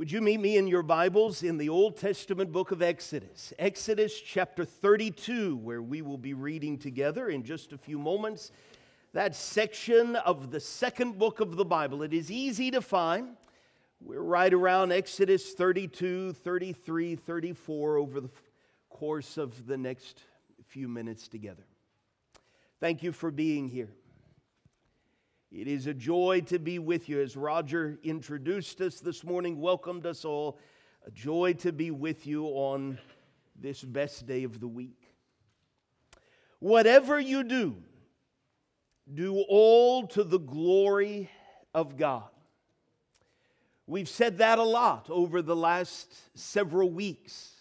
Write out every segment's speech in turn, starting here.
Would you meet me in your Bibles in the Old Testament book of Exodus? Exodus chapter 32, where we will be reading together in just a few moments. That section of the second book of the Bible. It is easy to find. We're right around Exodus 32, 33, 34 over the course of the next few minutes together. Thank you for being here. It is a joy to be with you. As Roger introduced us this morning, welcomed us all. A joy to be with you on this best day of the week. Whatever you do, do all to the glory of God. We've said that a lot over the last several weeks.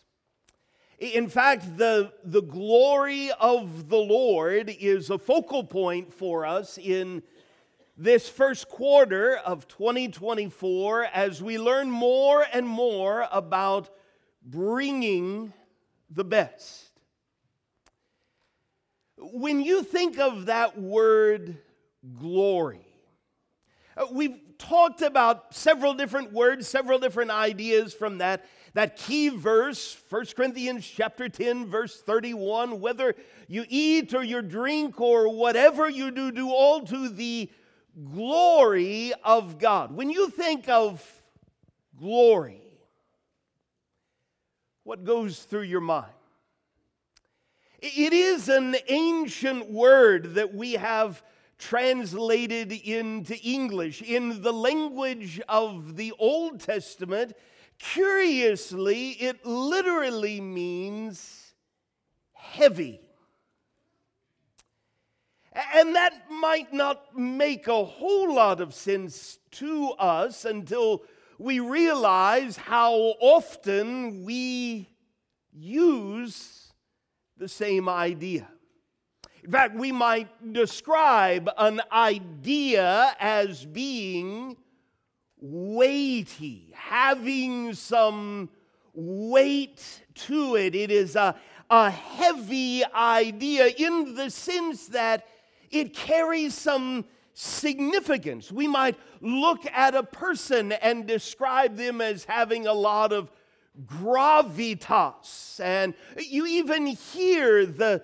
In fact, the, the glory of the Lord is a focal point for us in this first quarter of 2024 as we learn more and more about bringing the best. When you think of that word glory, uh, we've talked about several different words, several different ideas from that, that key verse, 1 Corinthians chapter 10, verse 31. Whether you eat or you drink or whatever you do, do all to the glory of God. When you think of glory, what goes through your mind? It is an ancient word that we have translated into English. In the language of the Old Testament, curiously, it literally means heavy. And that might not make a whole lot of sense to us until we realize how often we use the same idea. In fact, we might describe an idea as being weighty, having some weight to it. It is a, a heavy idea in the sense that it carries some significance. We might look at a person and describe them as having a lot of gravitas. And you even hear the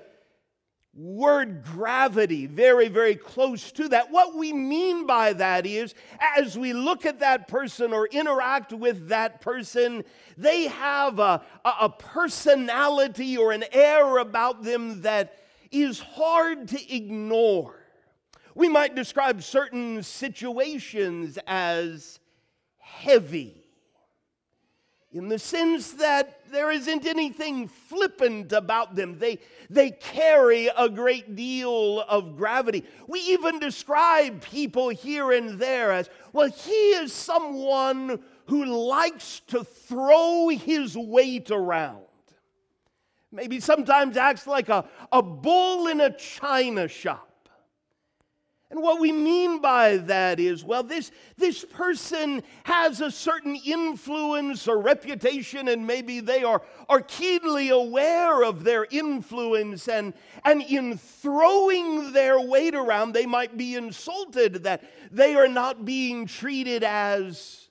word gravity very, very close to that. What we mean by that is, as we look at that person or interact with that person, they have a, a personality or an air about them that is hard to ignore. We might describe certain situations as heavy in the sense that there isn't anything flippant about them. They, they carry a great deal of gravity. We even describe people here and there as well, he is someone who likes to throw his weight around maybe sometimes acts like a, a bull in a china shop. And what we mean by that is, well, this, this person has a certain influence or reputation, and maybe they are, are keenly aware of their influence. And, and in throwing their weight around, they might be insulted that they are not being treated as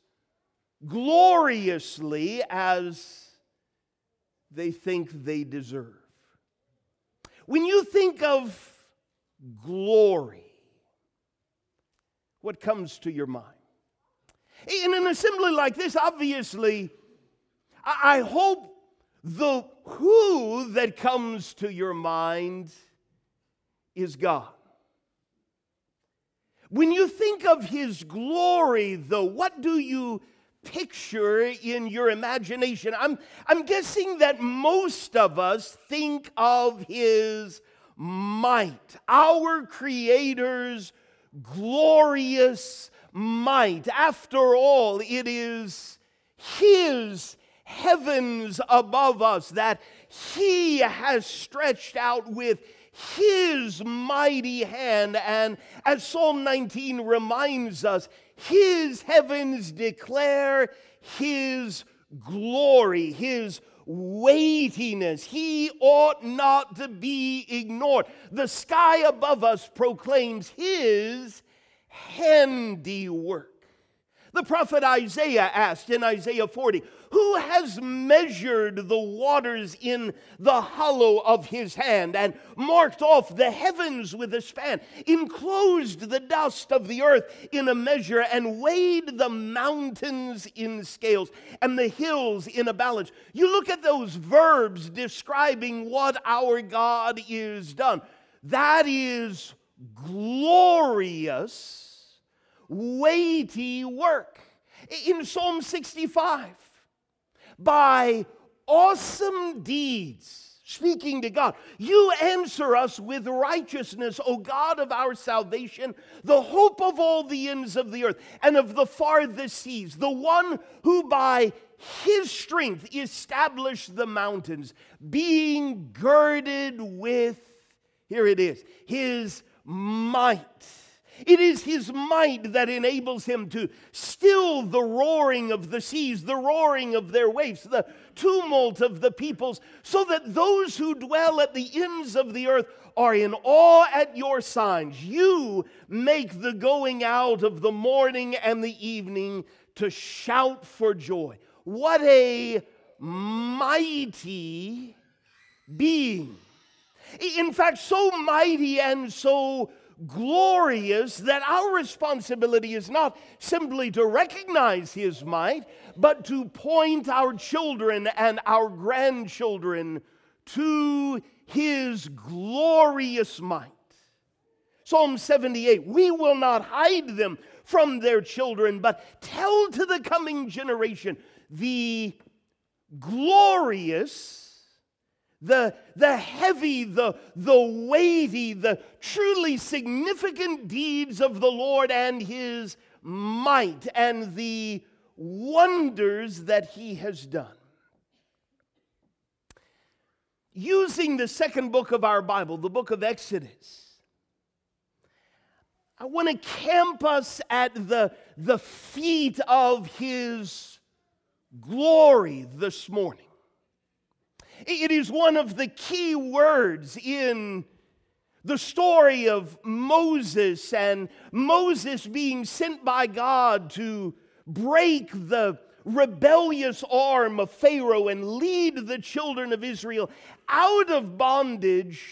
gloriously as they think they deserve. When you think of glory, what comes to your mind? In an assembly like this, obviously, I hope the who that comes to your mind is God. When you think of His glory, though, what do you picture in your imagination. I'm, I'm guessing that most of us think of his might, our Creator's glorious might. After all, it is his heavens above us that he has stretched out with his mighty hand. And as Psalm 19 reminds us, his heavens declare His glory, His weightiness. He ought not to be ignored. The sky above us proclaims His handiwork. The prophet Isaiah asked in Isaiah 40, Who has measured the waters in the hollow of his hand and marked off the heavens with a span, enclosed the dust of the earth in a measure, and weighed the mountains in scales and the hills in a balance? You look at those verbs describing what our God is done. That is glorious weighty work. In Psalm 65, by awesome deeds, speaking to God, you answer us with righteousness, O God of our salvation, the hope of all the ends of the earth and of the farthest seas, the one who by his strength established the mountains, being girded with, here it is, his might it is his might that enables him to still the roaring of the seas, the roaring of their waves, the tumult of the peoples, so that those who dwell at the ends of the earth are in awe at your signs. You make the going out of the morning and the evening to shout for joy. What a mighty being. In fact, so mighty and so glorious that our responsibility is not simply to recognize His might, but to point our children and our grandchildren to His glorious might. Psalm 78 We will not hide them from their children, but tell to the coming generation the glorious the, the heavy, the, the weighty, the truly significant deeds of the Lord and his might and the wonders that he has done. Using the second book of our Bible, the book of Exodus, I want to camp us at the, the feet of his glory this morning. It is one of the key words in the story of Moses and Moses being sent by God to break the rebellious arm of Pharaoh and lead the children of Israel out of bondage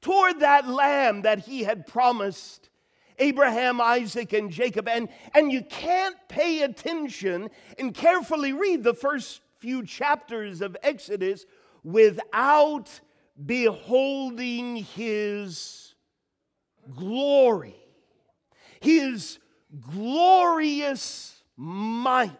toward that land that he had promised Abraham, Isaac, and Jacob. And, and you can't pay attention and carefully read the first few chapters of Exodus without beholding his glory, his glorious might.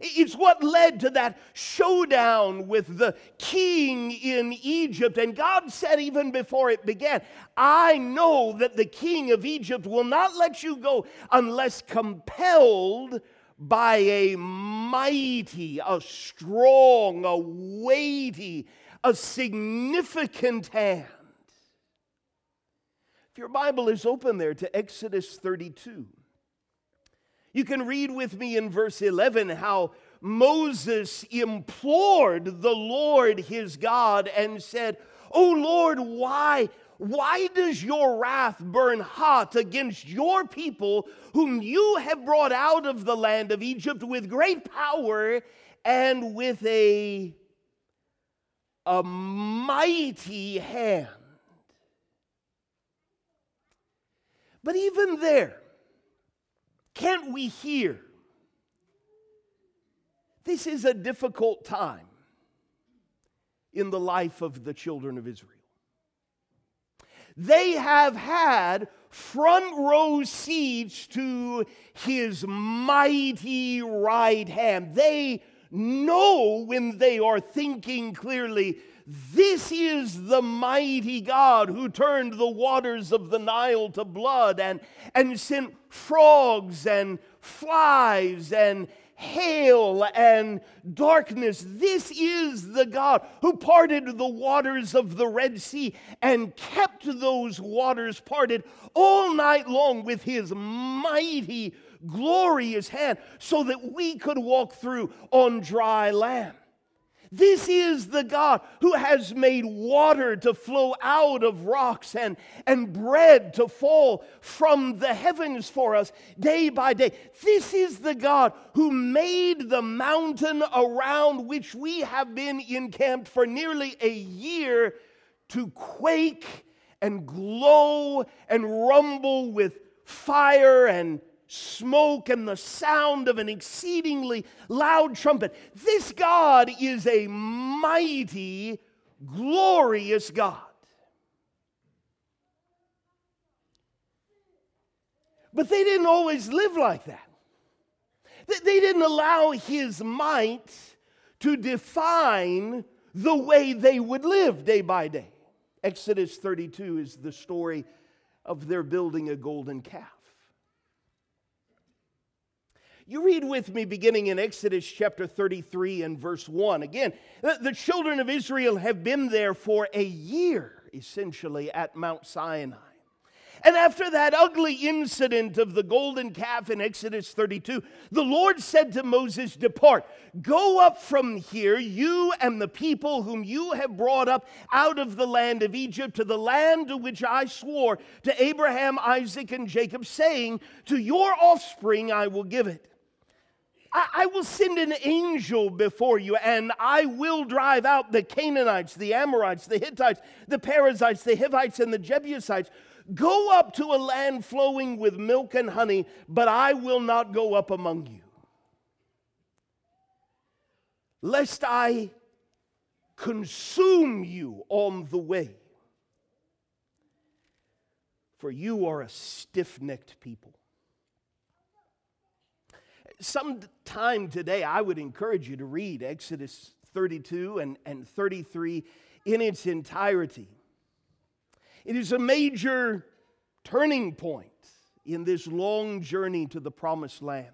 It's what led to that showdown with the king in Egypt. And God said, even before it began, I know that the king of Egypt will not let you go unless compelled by a mighty, a strong, a weighty, a significant hand. If your Bible is open there to Exodus 32, you can read with me in verse 11 how Moses implored the Lord his God and said, Oh Lord, why why does your wrath burn hot against your people, whom you have brought out of the land of Egypt with great power and with a, a mighty hand? But even there, can't we hear? This is a difficult time in the life of the children of Israel. They have had front row seats to his mighty right hand. They know when they are thinking clearly, this is the mighty God who turned the waters of the Nile to blood and, and sent frogs and flies and hail and darkness. This is the God who parted the waters of the Red Sea and kept those waters parted all night long with his mighty, glorious hand so that we could walk through on dry land. This is the God who has made water to flow out of rocks and, and bread to fall from the heavens for us day by day. This is the God who made the mountain around which we have been encamped for nearly a year to quake and glow and rumble with fire and smoke and the sound of an exceedingly loud trumpet. This God is a mighty, glorious God. But they didn't always live like that. They didn't allow his might to define the way they would live day by day. Exodus 32 is the story of their building a golden calf. You read with me beginning in Exodus chapter 33 and verse 1. Again, the children of Israel have been there for a year, essentially, at Mount Sinai. And after that ugly incident of the golden calf in Exodus 32, the Lord said to Moses, Depart, go up from here, you and the people whom you have brought up out of the land of Egypt to the land to which I swore to Abraham, Isaac, and Jacob, saying, To your offspring I will give it. I, I will send an angel before you, and I will drive out the Canaanites, the Amorites, the Hittites, the Perizzites, the Hivites, and the Jebusites. Go up to a land flowing with milk and honey, but I will not go up among you. Lest I consume you on the way. For you are a stiff necked people sometime today, I would encourage you to read Exodus 32 and, and 33 in its entirety. It is a major turning point in this long journey to the promised land.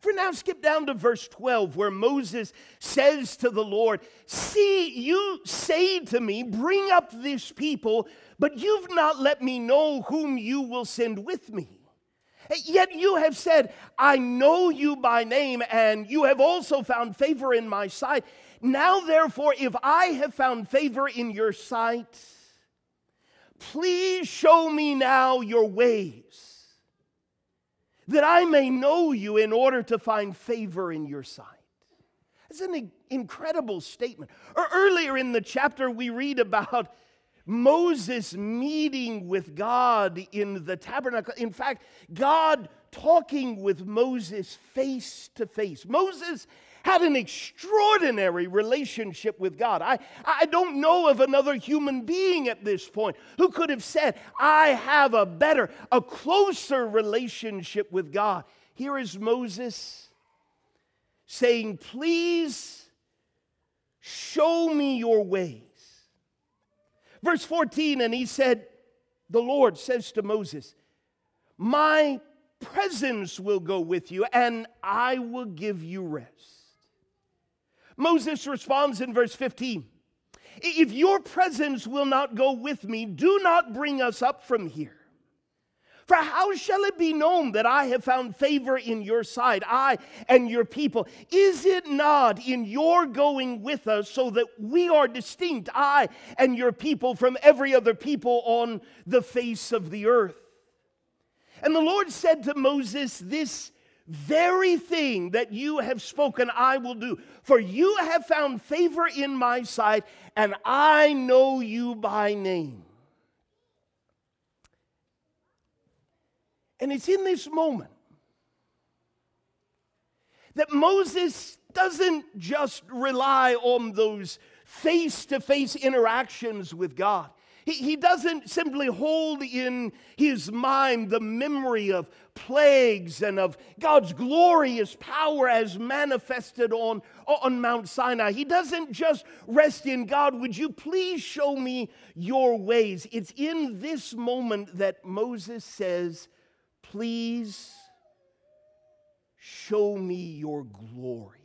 For now, skip down to verse 12, where Moses says to the Lord, See, you say to me, Bring up this people, but you've not let me know whom you will send with me. Yet you have said, I know you by name, and you have also found favor in my sight. Now, therefore, if I have found favor in your sight, please show me now your ways, that I may know you in order to find favor in your sight. It's an incredible statement. Earlier in the chapter, we read about Moses meeting with God in the tabernacle. In fact, God talking with Moses face to face. Moses had an extraordinary relationship with God. I, I don't know of another human being at this point who could have said, I have a better, a closer relationship with God. Here is Moses saying, Please show me your way. Verse 14, and he said, The Lord says to Moses, My presence will go with you, and I will give you rest. Moses responds in verse 15 If your presence will not go with me, do not bring us up from here. For how shall it be known that I have found favor in your sight, I and your people? Is it not in your going with us so that we are distinct, I and your people, from every other people on the face of the earth? And the Lord said to Moses, This very thing that you have spoken, I will do. For you have found favor in my sight, and I know you by name. And it's in this moment that Moses doesn't just rely on those face to face interactions with God. He, he doesn't simply hold in his mind the memory of plagues and of God's glorious power as manifested on, on Mount Sinai. He doesn't just rest in God, would you please show me your ways? It's in this moment that Moses says, Please show me your glory.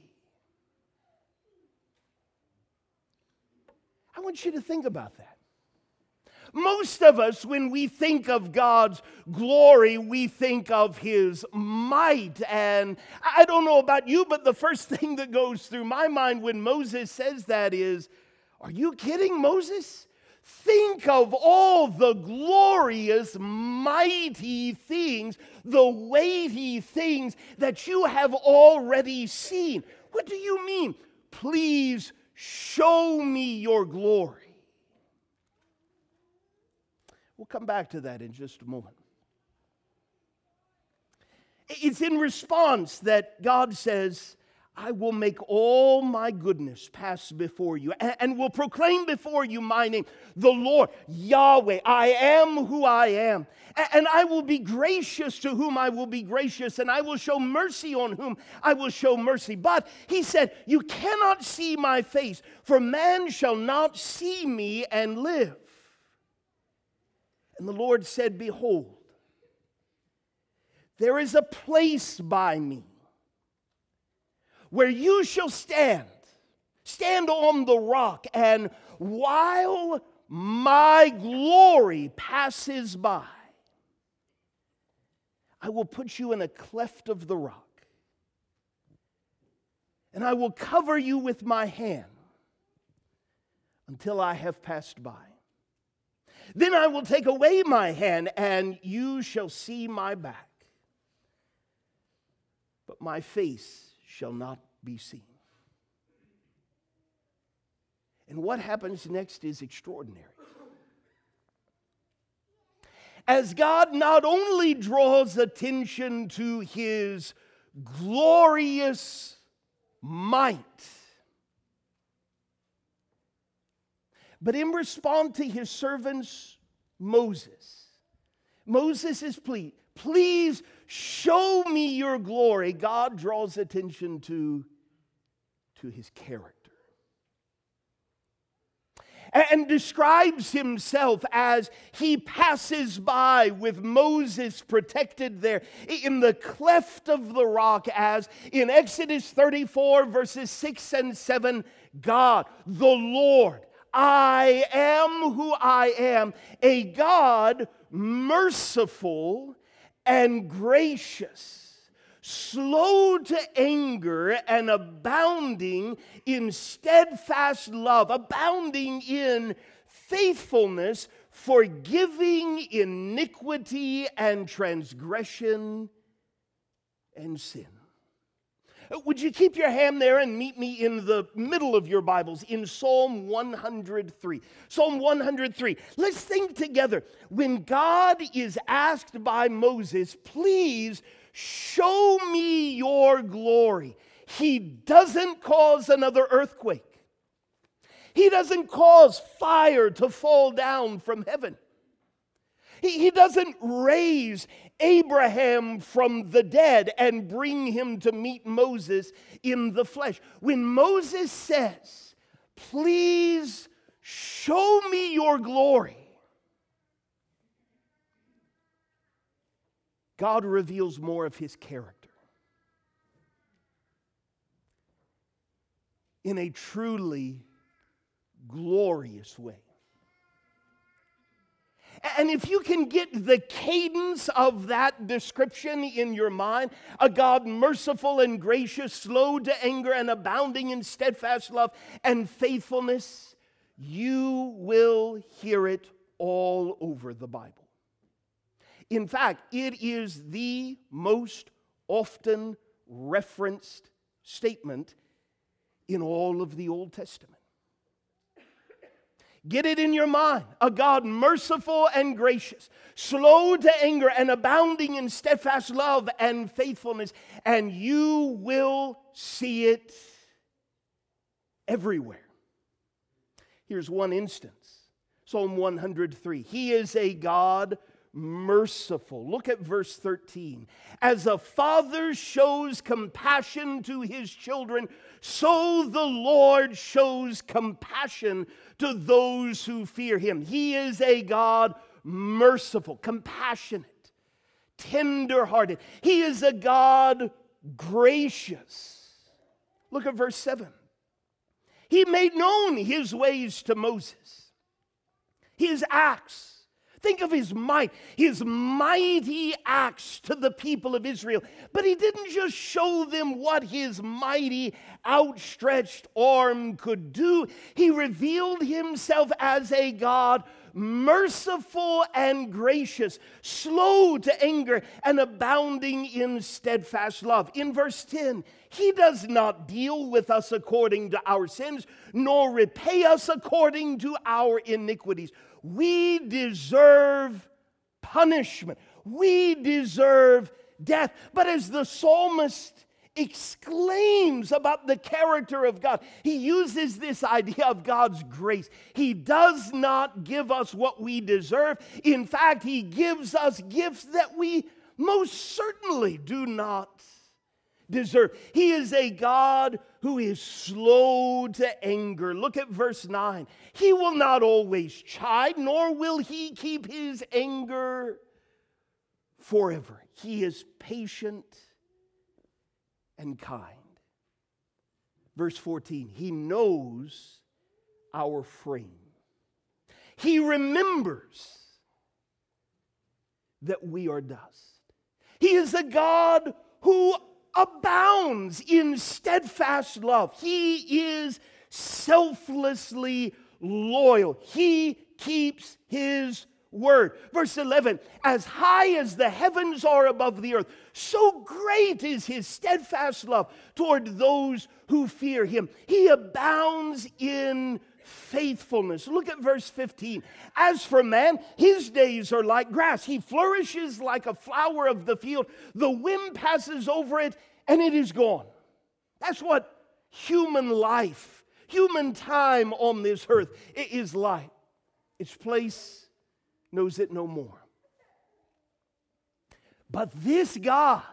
I want you to think about that. Most of us, when we think of God's glory, we think of His might. And I don't know about you, but the first thing that goes through my mind when Moses says that is, Are you kidding, Moses? Think of all the glorious, mighty things, the weighty things that you have already seen. What do you mean? Please show me your glory. We'll come back to that in just a moment. It's in response that God says, I will make all my goodness pass before you and will proclaim before you my name, the Lord, Yahweh. I am who I am. And I will be gracious to whom I will be gracious, and I will show mercy on whom I will show mercy. But he said, You cannot see my face, for man shall not see me and live. And the Lord said, Behold, there is a place by me where you shall stand. Stand on the rock, and while my glory passes by, I will put you in a cleft of the rock, and I will cover you with my hand until I have passed by. Then I will take away my hand, and you shall see my back, but my face shall not be seen. And what happens next is extraordinary. As God not only draws attention to his glorious might, but in response to his servants, Moses, Moses' is plea, please show me your glory, God draws attention to, to his character. And describes himself as he passes by with Moses protected there in the cleft of the rock, as in Exodus 34, verses 6 and 7, God, the Lord, I am who I am, a God merciful and gracious, slow to anger and abounding in steadfast love, abounding in faithfulness, forgiving iniquity and transgression and sin. Would you keep your hand there and meet me in the middle of your Bibles in Psalm 103? Psalm 103. Let's think together. When God is asked by Moses, please show me your glory, he doesn't cause another earthquake. He doesn't cause fire to fall down from heaven. He, doesn't raise Abraham from the dead and bring him to meet Moses in the flesh. When Moses says, Please show me your glory, God reveals more of his character. In a truly glorious way. And if you can get the cadence of that description in your mind, a God merciful and gracious, slow to anger, and abounding in steadfast love and faithfulness, you will hear it all over the Bible. In fact, it is the most often referenced statement in all of the Old Testament. Get it in your mind. A God merciful and gracious, slow to anger and abounding in steadfast love and faithfulness. And you will see it everywhere. Here's one instance Psalm 103. He is a God merciful. Look at verse 13. As a father shows compassion to his children, so the Lord shows compassion to those who fear him. He is a God merciful, compassionate, tender-hearted. He is a God gracious. Look at verse 7. He made known his ways to Moses his acts. Think of his might, his mighty acts to the people of Israel. But he didn't just show them what his mighty outstretched arm could do, he revealed himself as a God merciful and gracious, slow to anger, and abounding in steadfast love. In verse 10, he does not deal with us according to our sins, nor repay us according to our iniquities. We deserve punishment. We deserve death. But as the psalmist exclaims about the character of God, he uses this idea of God's grace. He does not give us what we deserve. In fact, he gives us gifts that we most certainly do not deserve. He is a God who is slow to anger. Look at verse 9. He will not always chide, nor will he keep his anger forever. He is patient and kind. Verse 14, he knows our frame. He remembers that we are dust. He is a God who abounds in steadfast love. He is selflessly loyal. He keeps his word. Verse 11 As high as the heavens are above the earth, so great is his steadfast love toward those who fear him. He abounds in faithfulness. Look at verse 15. As for man, his days are like grass. He flourishes like a flower of the field. The wind passes over it and it is gone. That's what human life, human time on this earth is like. Its place knows it no more. But this God,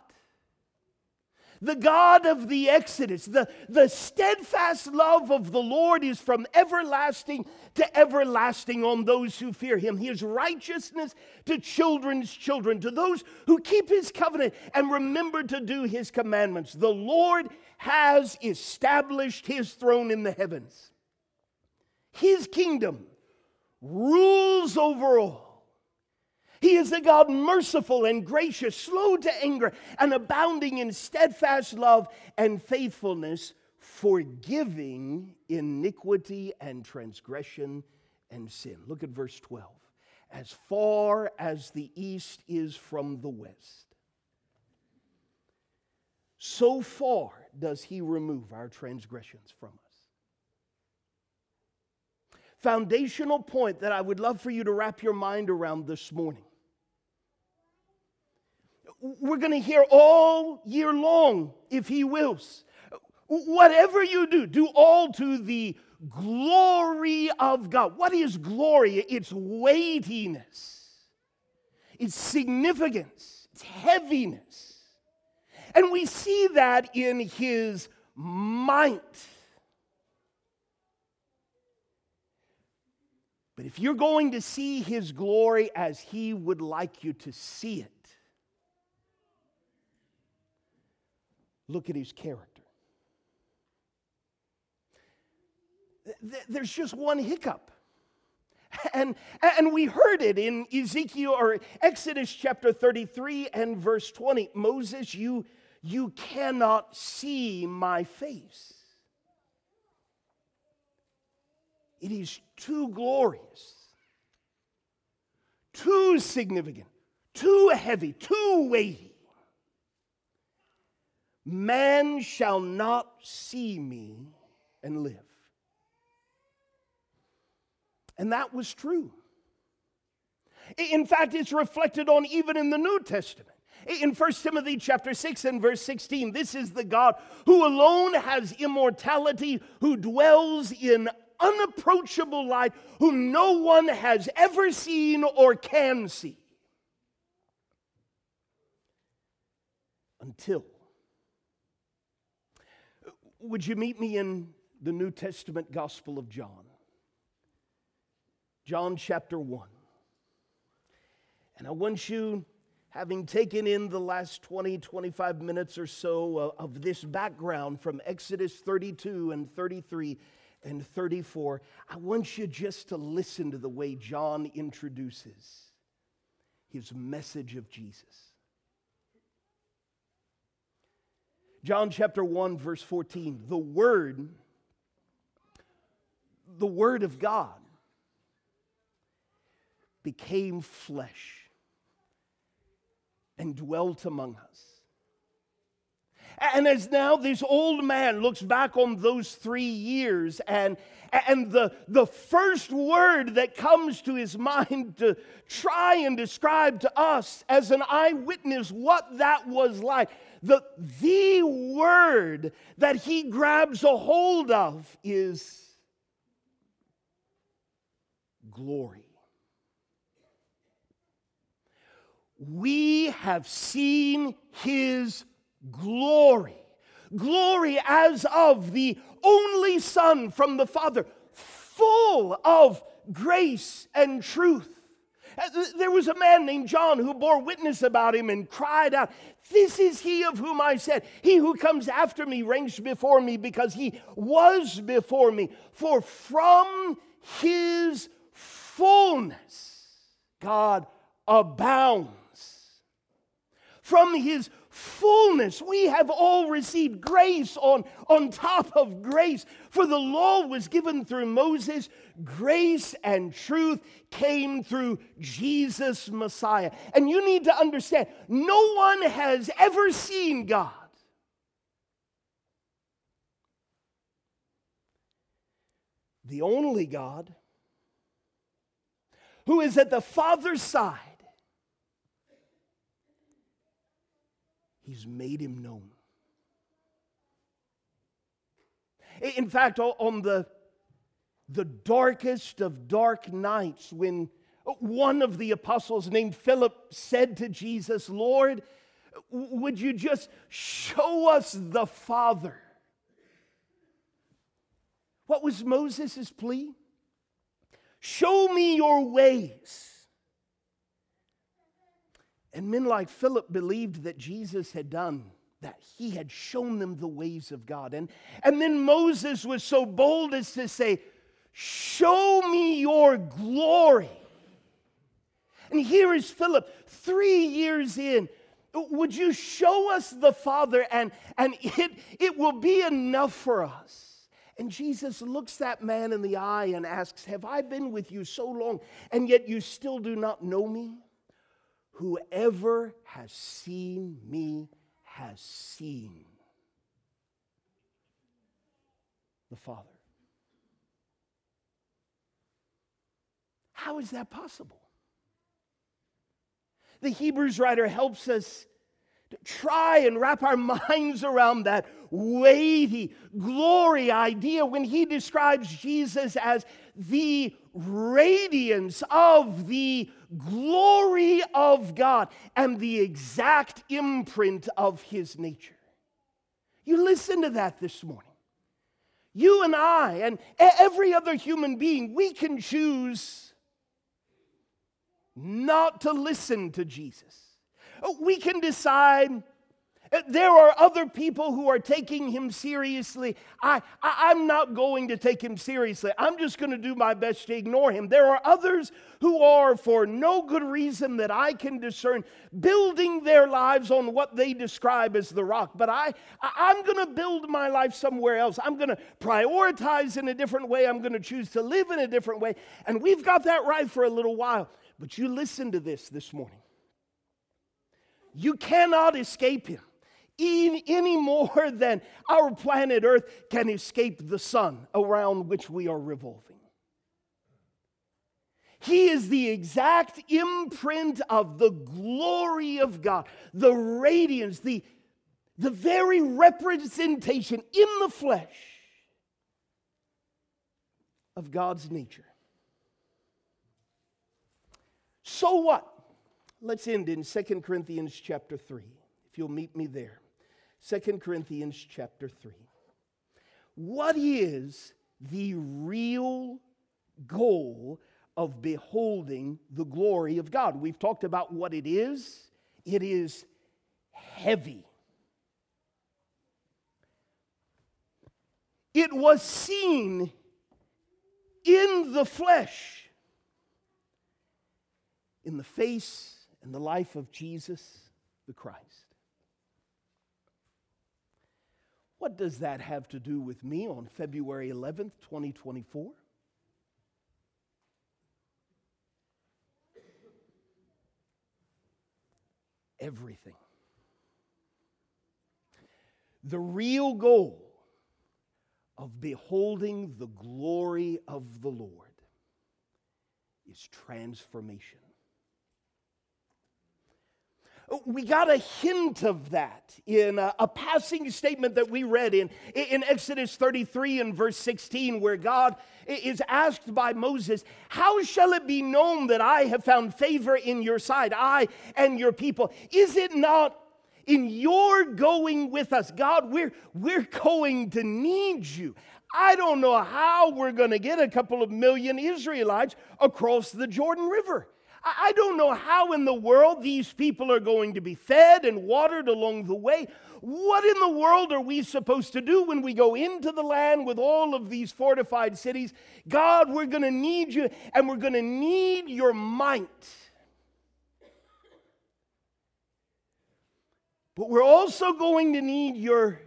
the God of the Exodus. The, the steadfast love of the Lord is from everlasting to everlasting on those who fear him. His righteousness to children's children, to those who keep his covenant and remember to do his commandments. The Lord has established his throne in the heavens. His kingdom rules over all. He is a God merciful and gracious, slow to anger, and abounding in steadfast love and faithfulness, forgiving iniquity and transgression and sin. Look at verse 12. As far as the east is from the west, so far does he remove our transgressions from us. Foundational point that I would love for you to wrap your mind around this morning we're going to hear all year long if He wills. Whatever you do, do all to the glory of God. What is glory? It's weightiness, it's significance, it's heaviness. And we see that in His might. But if you're going to see His glory as He would like you to see it, Look at his character. There's just one hiccup. And, and we heard it in Ezekiel or Exodus chapter 33 and verse 20. Moses, you, you cannot see my face. It is too glorious, too significant, too heavy, too weighty Man shall not see me and live. And that was true. In fact, it's reflected on even in the New Testament. In 1 Timothy chapter 6 and verse 16, this is the God who alone has immortality, who dwells in unapproachable light, whom no one has ever seen or can see. Until would you meet me in the New Testament Gospel of John? John chapter 1. And I want you, having taken in the last 20, 25 minutes or so uh, of this background from Exodus 32 and 33, and 34, I want you just to listen to the way John introduces his message of Jesus. John chapter 1, verse 14, the Word, the Word of God became flesh and dwelt among us. And as now this old man looks back on those three years, and, and the, the first word that comes to his mind to try and describe to us as an eyewitness what that was like, the, the word that he grabs a hold of is glory. We have seen his glory. Glory as of the only Son from the Father, full of grace and truth. Uh, there was a man named John who bore witness about him and cried out, This is he of whom I said, He who comes after me ranks before me because he was before me. For from his fullness God abounds. From his fullness. We have all received grace on, on top of grace. For the law was given through Moses, grace and truth came through Jesus Messiah. And you need to understand no one has ever seen God. The only God who is at the Father's side He's made him known. In fact, on the, the darkest of dark nights, when one of the apostles named Philip said to Jesus, Lord, would you just show us the Father? What was Moses' plea? Show me your ways and men like Philip believed that Jesus had done that. He had shown them the ways of God. And, and then Moses was so bold as to say, Show me your glory. And here is Philip, three years in. Would you show us the Father and, and it, it will be enough for us? And Jesus looks that man in the eye and asks, Have I been with you so long and yet you still do not know me? Whoever has seen me has seen the Father. How is that possible? The Hebrews writer helps us try and wrap our minds around that wavy glory idea when he describes Jesus as the radiance of the glory of God and the exact imprint of his nature. You listen to that this morning. You and I, and every other human being, we can choose not to listen to Jesus. We can decide there are other people who are taking him seriously. I, I, am not going to take him seriously. I'm just going to do my best to ignore him. There are others who are, for no good reason that I can discern, building their lives on what they describe as the rock. But I, I I'm going to build my life somewhere else. I'm going to prioritize in a different way. I'm going to choose to live in a different way. And we've got that right for a little while. But you listen to this this morning. You cannot escape him any more than our planet Earth can escape the sun around which we are revolving. He is the exact imprint of the glory of God, the radiance, the, the very representation in the flesh of God's nature. So what? Let's end in 2 Corinthians chapter 3, if you'll meet me there. 2 Corinthians chapter 3. What is the real goal of beholding the glory of God? We've talked about what it is, it is heavy. It was seen in the flesh, in the face and the life of Jesus the Christ. What does that have to do with me on February 11th, 2024? Everything. The real goal of beholding the glory of the Lord is transformation. We got a hint of that in a, a, passing statement that we read in, in Exodus 33 and verse 16, where God is asked by Moses, How shall it be known that I have found favor in your sight, I and your people? Is it not in your going with us? God, we're, we're going to need you. I don't know how we're going to get a couple of million Israelites across the Jordan River. I don't know how in the world these people are going to be fed and watered along the way. What in the world are we supposed to do when we go into the land with all of these fortified cities? God, we're going to need you and we're going to need your might. But we're also going to need your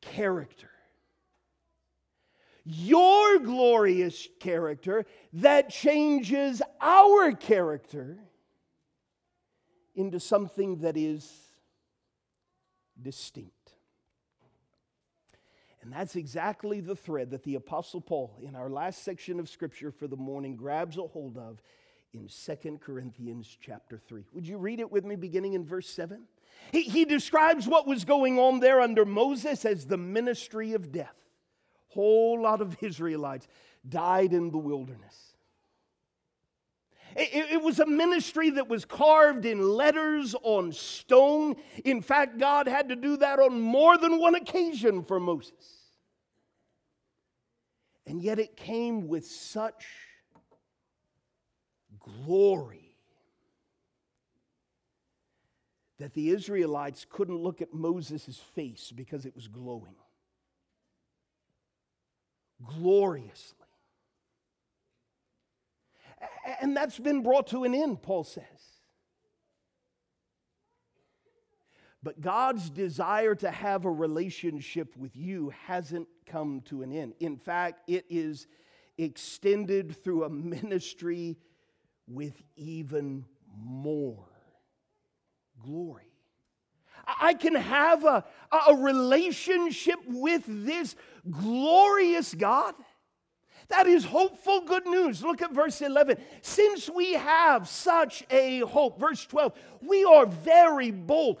character your glorious character that changes our character into something that is distinct. And that's exactly the thread that the Apostle Paul, in our last section of Scripture for the morning, grabs a hold of in 2 Corinthians chapter 3. Would you read it with me beginning in verse 7? He, he describes what was going on there under Moses as the ministry of death whole lot of Israelites died in the wilderness. It, it, was a ministry that was carved in letters on stone. In fact, God had to do that on more than one occasion for Moses. And yet it came with such glory that the Israelites couldn't look at Moses' face because it was glowing gloriously. And that's been brought to an end, Paul says. But God's desire to have a relationship with you hasn't come to an end. In fact, it is extended through a ministry with even more glory. I can have a, a relationship with this glorious God. That is hopeful good news. Look at verse 11. Since we have such a hope, verse 12, we are very bold.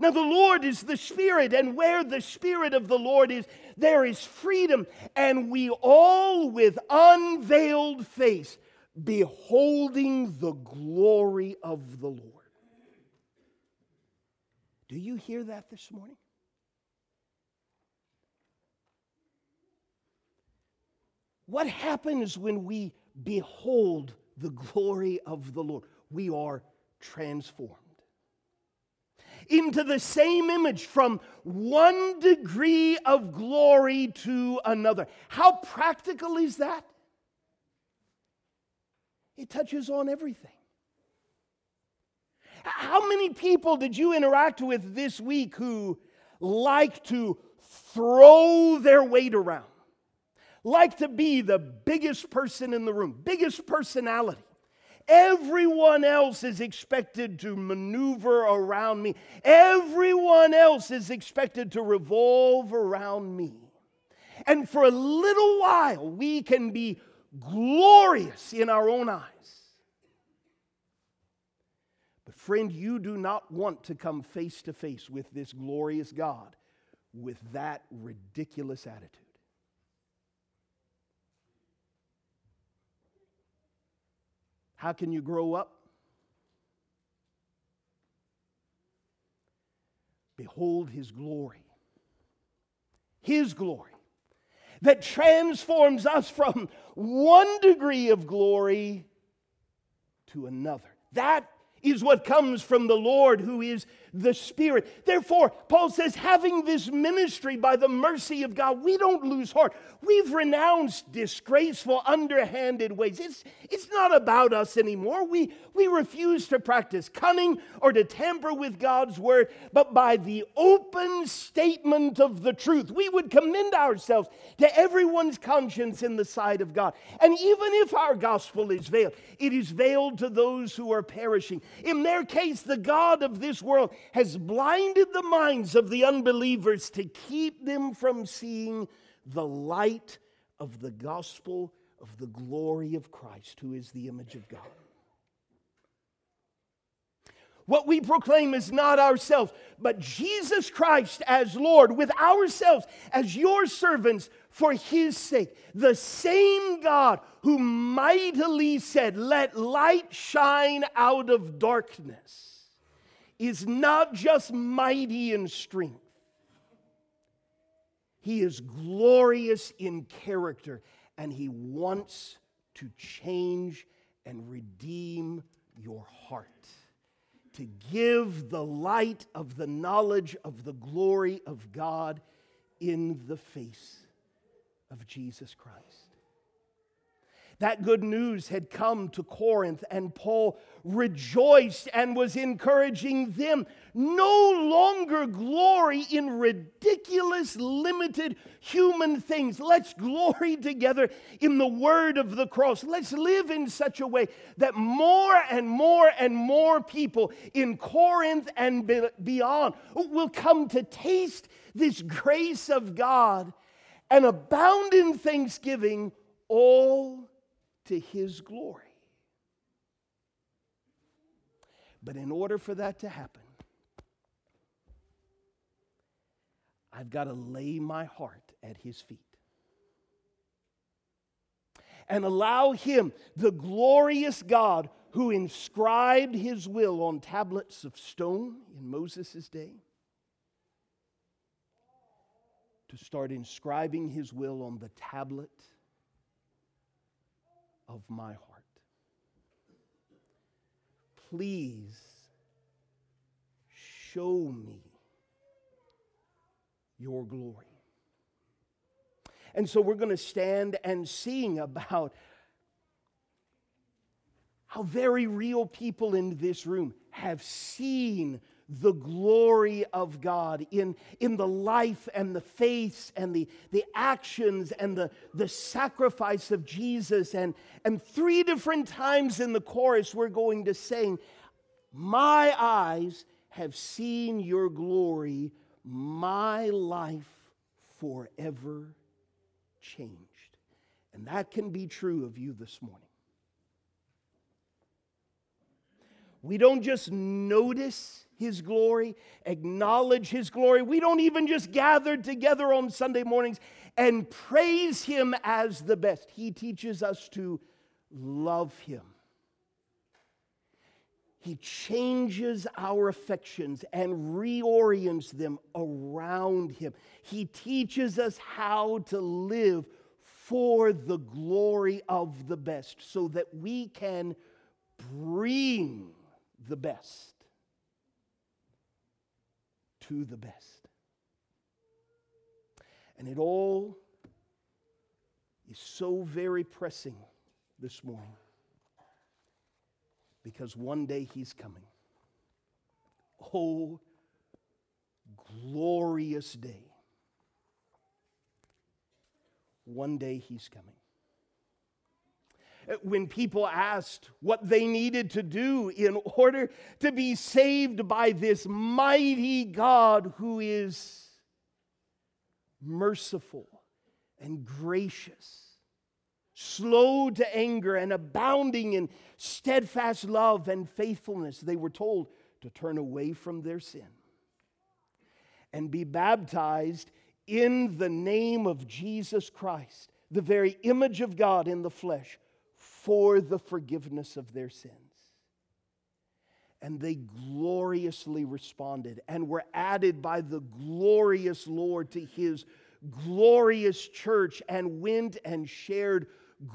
Now, the Lord is the Spirit, and where the Spirit of the Lord is, there is freedom. And we all, with unveiled face, beholding the glory of the Lord. Do you hear that this morning? What happens when we behold the glory of the Lord? We are transformed into the same image from one degree of glory to another. How practical is that? It touches on everything. How many people did you interact with this week who like to throw their weight around? Like to be the biggest person in the room, biggest personality? Everyone else is expected to maneuver around me. Everyone else is expected to revolve around me. And for a little while, we can be glorious in our own eyes. But, friend, you do not want to come face to face with this glorious God with that ridiculous attitude. How can you grow up? Behold his glory. His glory that transforms us from one degree of glory to another. That is what comes from the Lord who is the Spirit. Therefore, Paul says, having this ministry by the mercy of God, we don't lose heart. We've renounced disgraceful, underhanded ways. It's, it's not about us anymore. We, we refuse to practice cunning or to tamper with God's word, but by the open statement of the truth, we would commend ourselves to everyone's conscience in the sight of God. And even if our gospel is veiled, it is veiled to those who are perishing. In their case, the God of this world has blinded the minds of the unbelievers to keep them from seeing the light of the gospel of the glory of Christ, who is the image of God. What we proclaim is not ourselves, but Jesus Christ as Lord, with ourselves as your servants for his sake. The same God who mightily said, Let light shine out of darkness is not just mighty in strength, he is glorious in character, and he wants to change and redeem your heart. To give the light of the knowledge of the glory of God in the face of Jesus Christ. That good news had come to Corinth, and Paul rejoiced and was encouraging them. No longer glory in ridiculous, limited human things. Let's glory together in the word of the cross. Let's live in such a way that more and more and more people in Corinth and beyond will come to taste this grace of God and abound in thanksgiving all to his glory. But in order for that to happen, I've got to lay my heart at his feet and allow him, the glorious God who inscribed his will on tablets of stone in Moses' day, to start inscribing his will on the tablet of my heart. Please show me your glory. And so we're going to stand and sing about how very real people in this room have seen the glory of God in, in the life and the faith and the, the actions and the, the sacrifice of Jesus. And, and three different times in the chorus, we're going to sing, My eyes have seen your glory, my life forever changed. And that can be true of you this morning. We don't just notice his glory, acknowledge His glory. We don't even just gather together on Sunday mornings and praise Him as the best. He teaches us to love Him. He changes our affections and reorients them around Him. He teaches us how to live for the glory of the best so that we can bring the best to the best. And it all is so very pressing this morning because one day he's coming. Oh, glorious day. One day he's coming when people asked what they needed to do in order to be saved by this mighty God who is merciful and gracious, slow to anger, and abounding in steadfast love and faithfulness, they were told to turn away from their sin and be baptized in the name of Jesus Christ, the very image of God in the flesh for the forgiveness of their sins. And they gloriously responded and were added by the glorious Lord to his glorious church and went and shared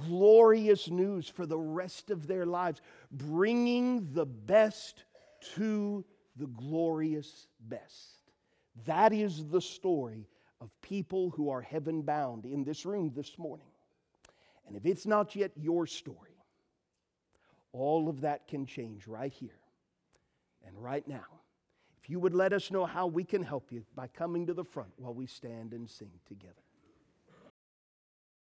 glorious news for the rest of their lives, bringing the best to the glorious best. That is the story of people who are heaven bound in this room this morning. And if it's not yet your story, all of that can change right here and right now. If you would let us know how we can help you by coming to the front while we stand and sing together.